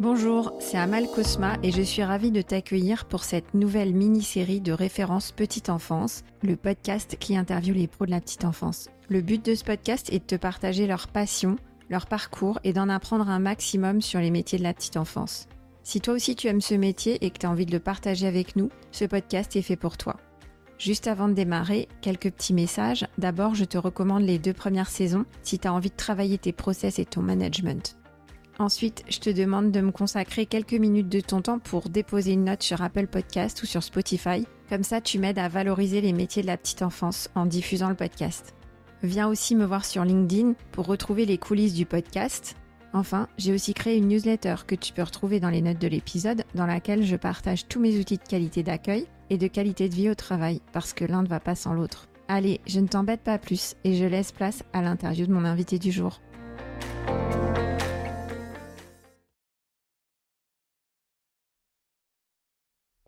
Bonjour, c'est Amal Cosma et je suis ravie de t'accueillir pour cette nouvelle mini-série de références petite enfance, le podcast qui interviewe les pros de la petite enfance. Le but de ce podcast est de te partager leur passion, leur parcours et d'en apprendre un maximum sur les métiers de la petite enfance. Si toi aussi tu aimes ce métier et que tu as envie de le partager avec nous, ce podcast est fait pour toi. Juste avant de démarrer, quelques petits messages. D'abord, je te recommande les deux premières saisons si tu as envie de travailler tes process et ton management. Ensuite, je te demande de me consacrer quelques minutes de ton temps pour déposer une note sur Apple Podcast ou sur Spotify. Comme ça, tu m'aides à valoriser les métiers de la petite enfance en diffusant le podcast. Viens aussi me voir sur LinkedIn pour retrouver les coulisses du podcast. Enfin, j'ai aussi créé une newsletter que tu peux retrouver dans les notes de l'épisode dans laquelle je partage tous mes outils de qualité d'accueil et de qualité de vie au travail parce que l'un ne va pas sans l'autre. Allez, je ne t'embête pas plus et je laisse place à l'interview de mon invité du jour.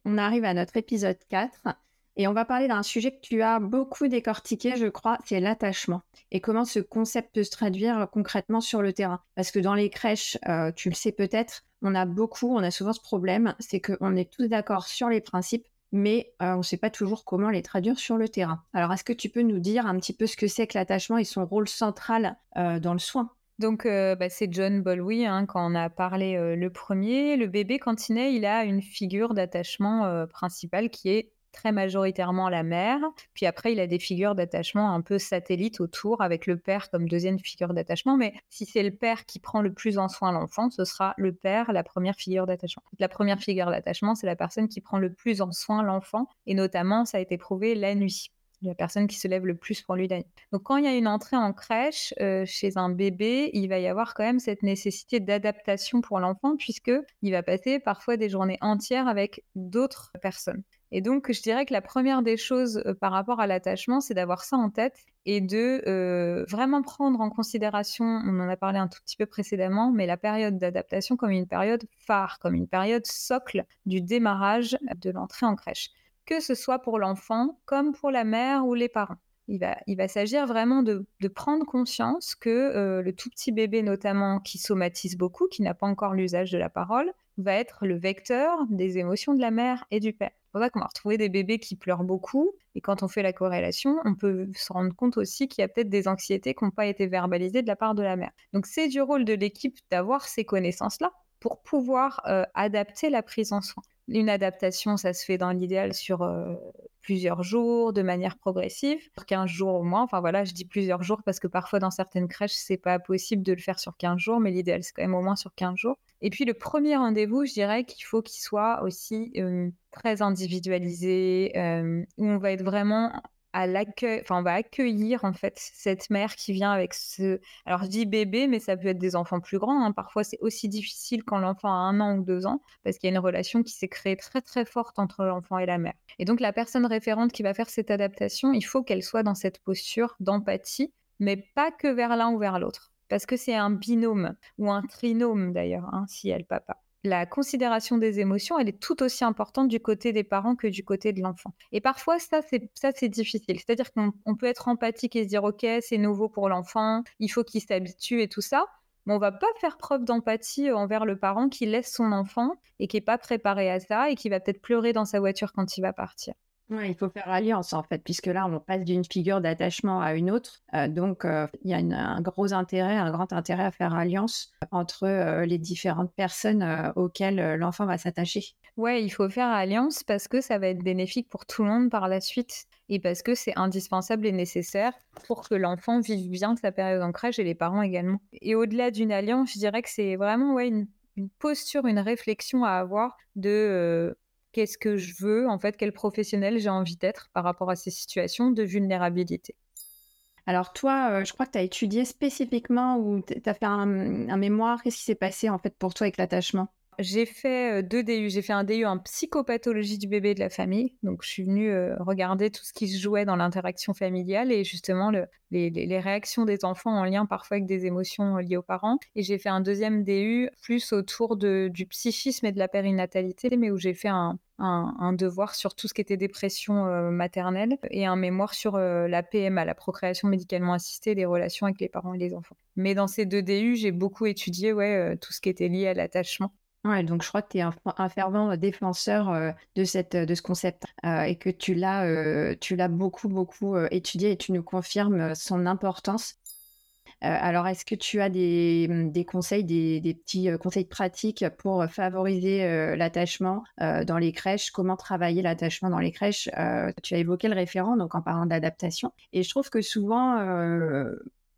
On arrive à notre épisode 4 et on va parler d'un sujet que tu as beaucoup décortiqué, je crois, c'est l'attachement. Et comment ce concept peut se traduire concrètement sur le terrain. Parce que dans les crèches, euh, tu le sais peut-être, on a beaucoup, on a souvent ce problème, c'est qu'on est tous d'accord sur les principes, mais euh, on ne sait pas toujours comment les traduire sur le terrain. Alors, est-ce que tu peux nous dire un petit peu ce que c'est que l'attachement et son rôle central euh, dans le soin? Donc, euh, bah, c'est John Bolwy, hein, quand on a parlé euh, le premier. Le bébé, quand il naît, il a une figure d'attachement euh, principale qui est très majoritairement la mère. Puis après, il a des figures d'attachement un peu satellites autour, avec le père comme deuxième figure d'attachement. Mais si c'est le père qui prend le plus en soin l'enfant, ce sera le père, la première figure d'attachement. La première figure d'attachement, c'est la personne qui prend le plus en soin l'enfant. Et notamment, ça a été prouvé la nuit la personne qui se lève le plus pour lui donner. Donc quand il y a une entrée en crèche euh, chez un bébé, il va y avoir quand même cette nécessité d'adaptation pour l'enfant puisque il va passer parfois des journées entières avec d'autres personnes. Et donc je dirais que la première des choses euh, par rapport à l'attachement, c'est d'avoir ça en tête et de euh, vraiment prendre en considération, on en a parlé un tout petit peu précédemment, mais la période d'adaptation comme une période phare, comme une période socle du démarrage de l'entrée en crèche que ce soit pour l'enfant comme pour la mère ou les parents. Il va, s'agir vraiment de, prendre conscience que euh, le tout petit bébé, notamment qui somatise beaucoup, qui n'a pas encore l'usage de la parole, va être le vecteur des émotions de la mère et du père. C'est pour ça qu'on va retrouver des bébés qui pleurent beaucoup. Et quand on fait la corrélation, on peut se rendre compte aussi qu'il y a peut-être des anxiétés qui n'ont pas été verbalisées de la part de la mère. Donc c'est du rôle de l'équipe d'avoir ces connaissances-là pour pouvoir euh, adapter la prise en soin. Une adaptation, ça se fait dans l'idéal sur euh, plusieurs jours, de manière progressive, sur 15 jours au moins. Enfin voilà, je dis plusieurs jours parce que parfois dans certaines crèches, c'est pas possible de le faire sur 15 jours, mais l'idéal, c'est quand même au moins sur 15 jours. Et puis le premier rendez-vous, je dirais qu'il faut qu'il soit aussi euh, très individualisé, euh, où on va être vraiment à l'accueil, enfin on va accueillir en fait cette mère qui vient avec ce, alors je dis bébé, mais ça peut être des enfants plus grands. Hein. Parfois c'est aussi difficile quand l'enfant a un an ou deux ans, parce qu'il y a une relation qui s'est créée très très forte entre l'enfant et la mère. Et donc la personne référente qui va faire cette adaptation, il faut qu'elle soit dans cette posture d'empathie, mais pas que vers l'un ou vers l'autre, parce que c'est un binôme ou un trinôme d'ailleurs, hein, si elle papa la considération des émotions, elle est tout aussi importante du côté des parents que du côté de l'enfant. Et parfois, ça, c'est, ça, c'est difficile. C'est-à-dire qu'on peut être empathique et se dire, OK, c'est nouveau pour l'enfant, il faut qu'il s'habitue et tout ça. Mais on va pas faire preuve d'empathie envers le parent qui laisse son enfant et qui est pas préparé à ça et qui va peut-être pleurer dans sa voiture quand il va partir. Ouais, il faut faire alliance en fait, puisque là on passe d'une figure d'attachement à une autre. Euh, donc euh, il y a un gros intérêt, un grand intérêt à faire alliance entre euh, les différentes personnes auxquelles l'enfant va s'attacher. Ouais, il faut faire alliance parce que ça va être bénéfique pour tout le monde par la suite et parce que c'est indispensable et nécessaire pour que l'enfant vive bien sa période crèche et les parents également. Et au-delà d'une alliance, je dirais que c'est vraiment ouais, une, une, posture, une réflexion à avoir de qu'est-ce que je veux, en fait, quel professionnel j'ai envie d'être par rapport à ces situations de vulnérabilité? Alors toi, je crois que tu as étudié spécifiquement ou tu as fait un mémoire. Qu'est-ce qui s'est passé en fait pour toi avec l'attachement? J'ai fait deux DU. J'ai fait un DU en psychopathologie du bébé et de la famille. Donc, je suis venue regarder tout ce qui se jouait dans l'interaction familiale et justement les, réactions des enfants en lien parfois avec des émotions liées aux parents. Et j'ai fait un deuxième DU plus autour du psychisme et de la périnatalité, mais où j'ai fait un, devoir sur tout ce qui était dépression maternelle et un mémoire sur la PMA, la procréation médicalement assistée, les relations avec les parents et les enfants. Mais dans ces deux DU, j'ai beaucoup étudié ouais, tout ce qui était lié à l'attachement Ouais, donc je crois que tu es un, fervent défenseur de, cette, de ce concept et que tu l'as, tu l'as beaucoup, beaucoup étudié et tu nous confirmes son importance. alors, est-ce que tu as des, mmh, conseils, des, petits conseils pratiques pour favoriser l'attachement dans les crèches? Comment travailler l'attachement dans les crèches? Tu as évoqué le référent, donc en parlant d'adaptation. Et je trouve que souvent,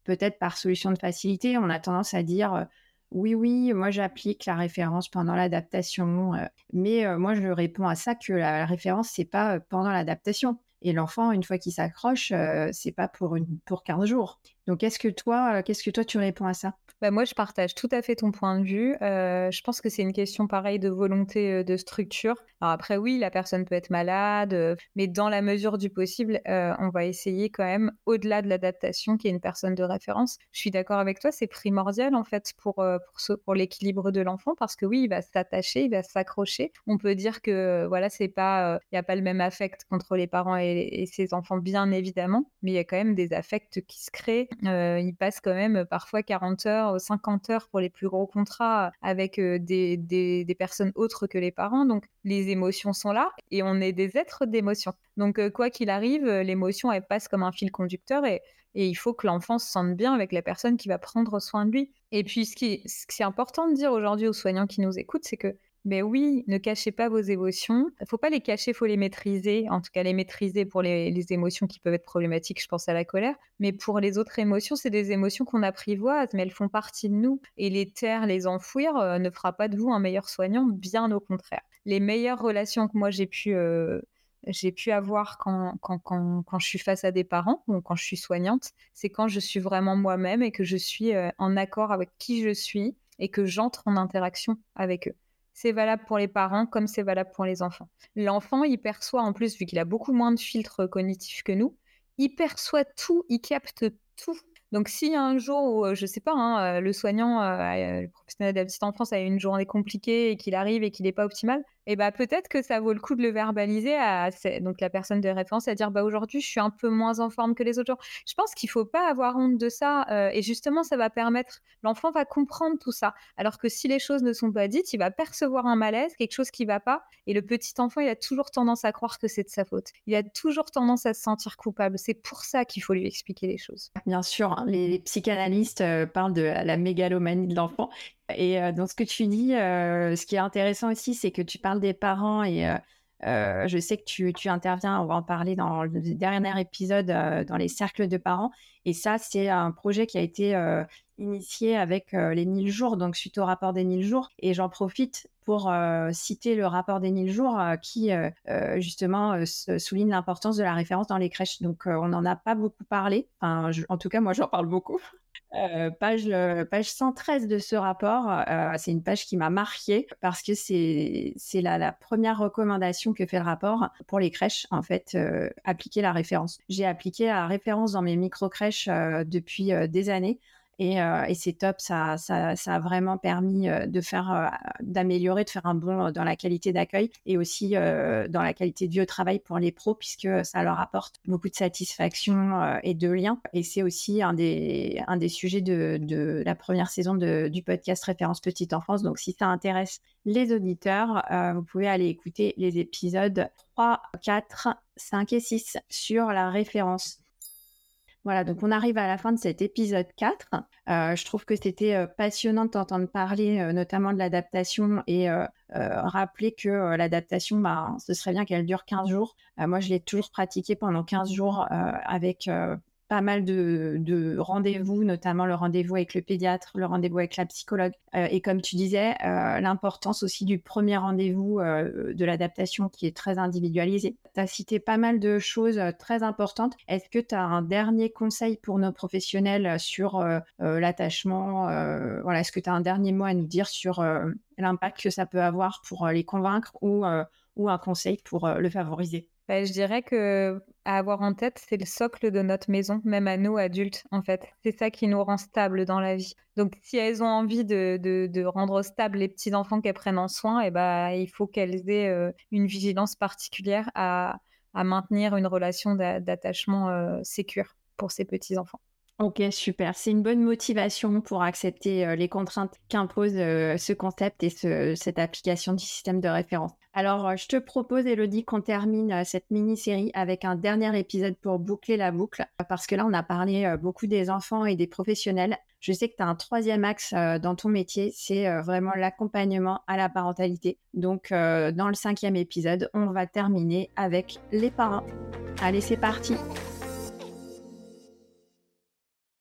peut-être par solution de facilité, on a tendance à dire oui, oui, moi j'applique la référence pendant l'adaptation, mais moi je réponds à ça que la référence c'est pas pendant l'adaptation. Et l'enfant, une fois qu'il s'accroche, c'est pas pour, une, pour 15 jours. Donc, est-ce que toi, qu'est-ce que toi tu réponds à ça? Bah, moi, je partage tout à fait ton point de vue. Euh, je pense que c'est une question pareille de volonté de structure. Alors après, oui, la personne peut être malade, mais dans la mesure du possible, on va essayer quand même, au-delà de l'adaptation, qui est une personne de référence. Je suis d'accord avec toi, c'est primordial en fait pour, pour, l'équilibre de l'enfant parce que oui, il va s'attacher, il va s'accrocher. On peut dire que voilà, c'est pas, il n'y a pas le même affect entre les parents et, et, ses enfants, bien évidemment, mais il y a quand même des affects qui se créent. Il passe quand même parfois 40 heures 50 heures pour les plus gros contrats avec des, des, personnes autres que les parents. Donc, les émotions sont là et on est des êtres d'émotions. Donc, quoi qu'il arrive, l'émotion, elle passe comme un fil conducteur et, et il faut que l'enfant se sente bien avec la personne qui va prendre soin de lui. Et puis, ce qui, ce est important de dire aujourd'hui aux soignants qui nous écoutent, c'est que mais oui, ne cachez pas vos émotions. Il faut pas les cacher, il faut les maîtriser. En tout cas, les maîtriser pour les, émotions qui peuvent être problématiques, je pense à la colère. Mais pour les autres émotions, c'est des émotions qu'on apprivoise, mais elles font partie de nous. Et les taire, les enfouir, euh, ne fera pas de vous un meilleur soignant, bien au contraire. Les meilleures relations que moi j'ai pu, euh, j'ai pu avoir quand, quand, quand, je suis face à des parents ou quand je suis soignante, c'est quand je suis vraiment moi-même et que je suis euh, en accord avec qui je suis et que j'entre en interaction avec eux. C'est valable pour les parents comme c'est valable pour les enfants. L'enfant, il perçoit en plus, vu qu'il a beaucoup moins de filtres cognitifs que nous, il perçoit tout, il capte tout. Donc, a un jour où, euh, je sais pas, hein, euh, le soignant, le professionnel de la petite enfance a une journée compliquée et qu'il arrive et qu'il n'est pas optimal, et bah peut-être que ça vaut le coup de le verbaliser à donc la personne de référence à dire bah aujourd'hui je suis un peu moins en forme que les autres jours. Je pense qu'il faut pas avoir honte de ça euh, et justement ça va permettre l'enfant va comprendre tout ça. Alors que si les choses ne sont pas dites, il va percevoir un malaise, quelque chose qui va pas et le petit enfant il a toujours tendance à croire que c'est de sa faute. Il a toujours tendance à se sentir coupable. C'est pour ça qu'il faut lui expliquer les choses. Bien sûr, hein, les, psychanalystes euh, parlent de la mégalomanie de l'enfant et euh, dans ce que tu dis, euh, ce qui est intéressant aussi, c'est que tu parles des parents et euh, je sais que tu, tu, interviens, on va en parler dans le dernier épisode, dans les cercles de parents. Et ça, c'est un projet qui a été initié avec les 1000 jours, donc suite au rapport des 1000 jours. Et j'en profite pour citer le rapport des 1000 jours qui, justement, souligne l'importance de la référence dans les crèches. Donc, on n'en a pas beaucoup parlé. Enfin, en tout cas, moi, j'en parle beaucoup. Euh, page, euh, page 113 de ce rapport, euh, c'est une page qui m'a marquée parce que c'est la, la première recommandation que fait le rapport pour les crèches, en fait, appliquer la référence. J'ai appliqué la référence dans mes micro-crèches depuis des années euh, et, c'est top, ça, a vraiment permis euh, de faire, euh, d'améliorer, de faire un bond dans la qualité d'accueil et aussi dans la qualité du travail pour les pros, puisque ça leur apporte beaucoup de satisfaction et de lien. Et c'est aussi un des, un des sujets de, de la première saison de, du podcast Référence Petite Enfance. Donc, si ça intéresse les auditeurs, vous pouvez aller écouter les épisodes 3, 4, 5 et 6 sur la référence. Voilà, donc on arrive à la fin de cet épisode 4. Euh, je trouve que c'était euh, passionnant de t'entendre parler euh, notamment de l'adaptation et rappeler que l'adaptation, bah, ce serait bien qu'elle dure 15 jours. moi, je l'ai toujours pratiqué pendant 15 jours avec pas mal de, rendez-vous, notamment le rendez-vous avec le pédiatre, le rendez-vous avec la psychologue. Euh, et comme tu disais, euh, l'importance aussi du premier rendez-vous euh, de l'adaptation qui est très individualisé. Tu as cité pas mal de choses très importantes. Est-ce que tu as un dernier conseil pour nos professionnels sur l'attachement voilà, Est-ce que tu as un dernier mot à nous dire sur l'impact que ça peut avoir pour les convaincre ou, ou un conseil pour le favoriser? Bah, je dirais que à avoir en tête, c'est le socle de notre maison, même à nous adultes, en fait. C'est ça qui nous rend stables dans la vie. Donc, si elles ont envie de, de, rendre stables les petits enfants qu'elles prennent en soin, eh bah, il faut qu'elles aient euh, une vigilance particulière à, à, maintenir une relation d'attachement euh, sécure pour ces petits enfants. Ok, super. C'est une bonne motivation pour accepter euh, les contraintes qu'impose euh, ce concept et cette application du système de référence. Alors, euh, je te propose, Elodie, qu'on termine cette mini-série avec un dernier épisode pour boucler la boucle, parce que là, on a parlé beaucoup des enfants et des professionnels. Je sais que tu as un troisième axe dans ton métier, c'est vraiment l'accompagnement à la parentalité. Donc, dans le cinquième épisode, on va terminer avec les parents. Allez, c'est parti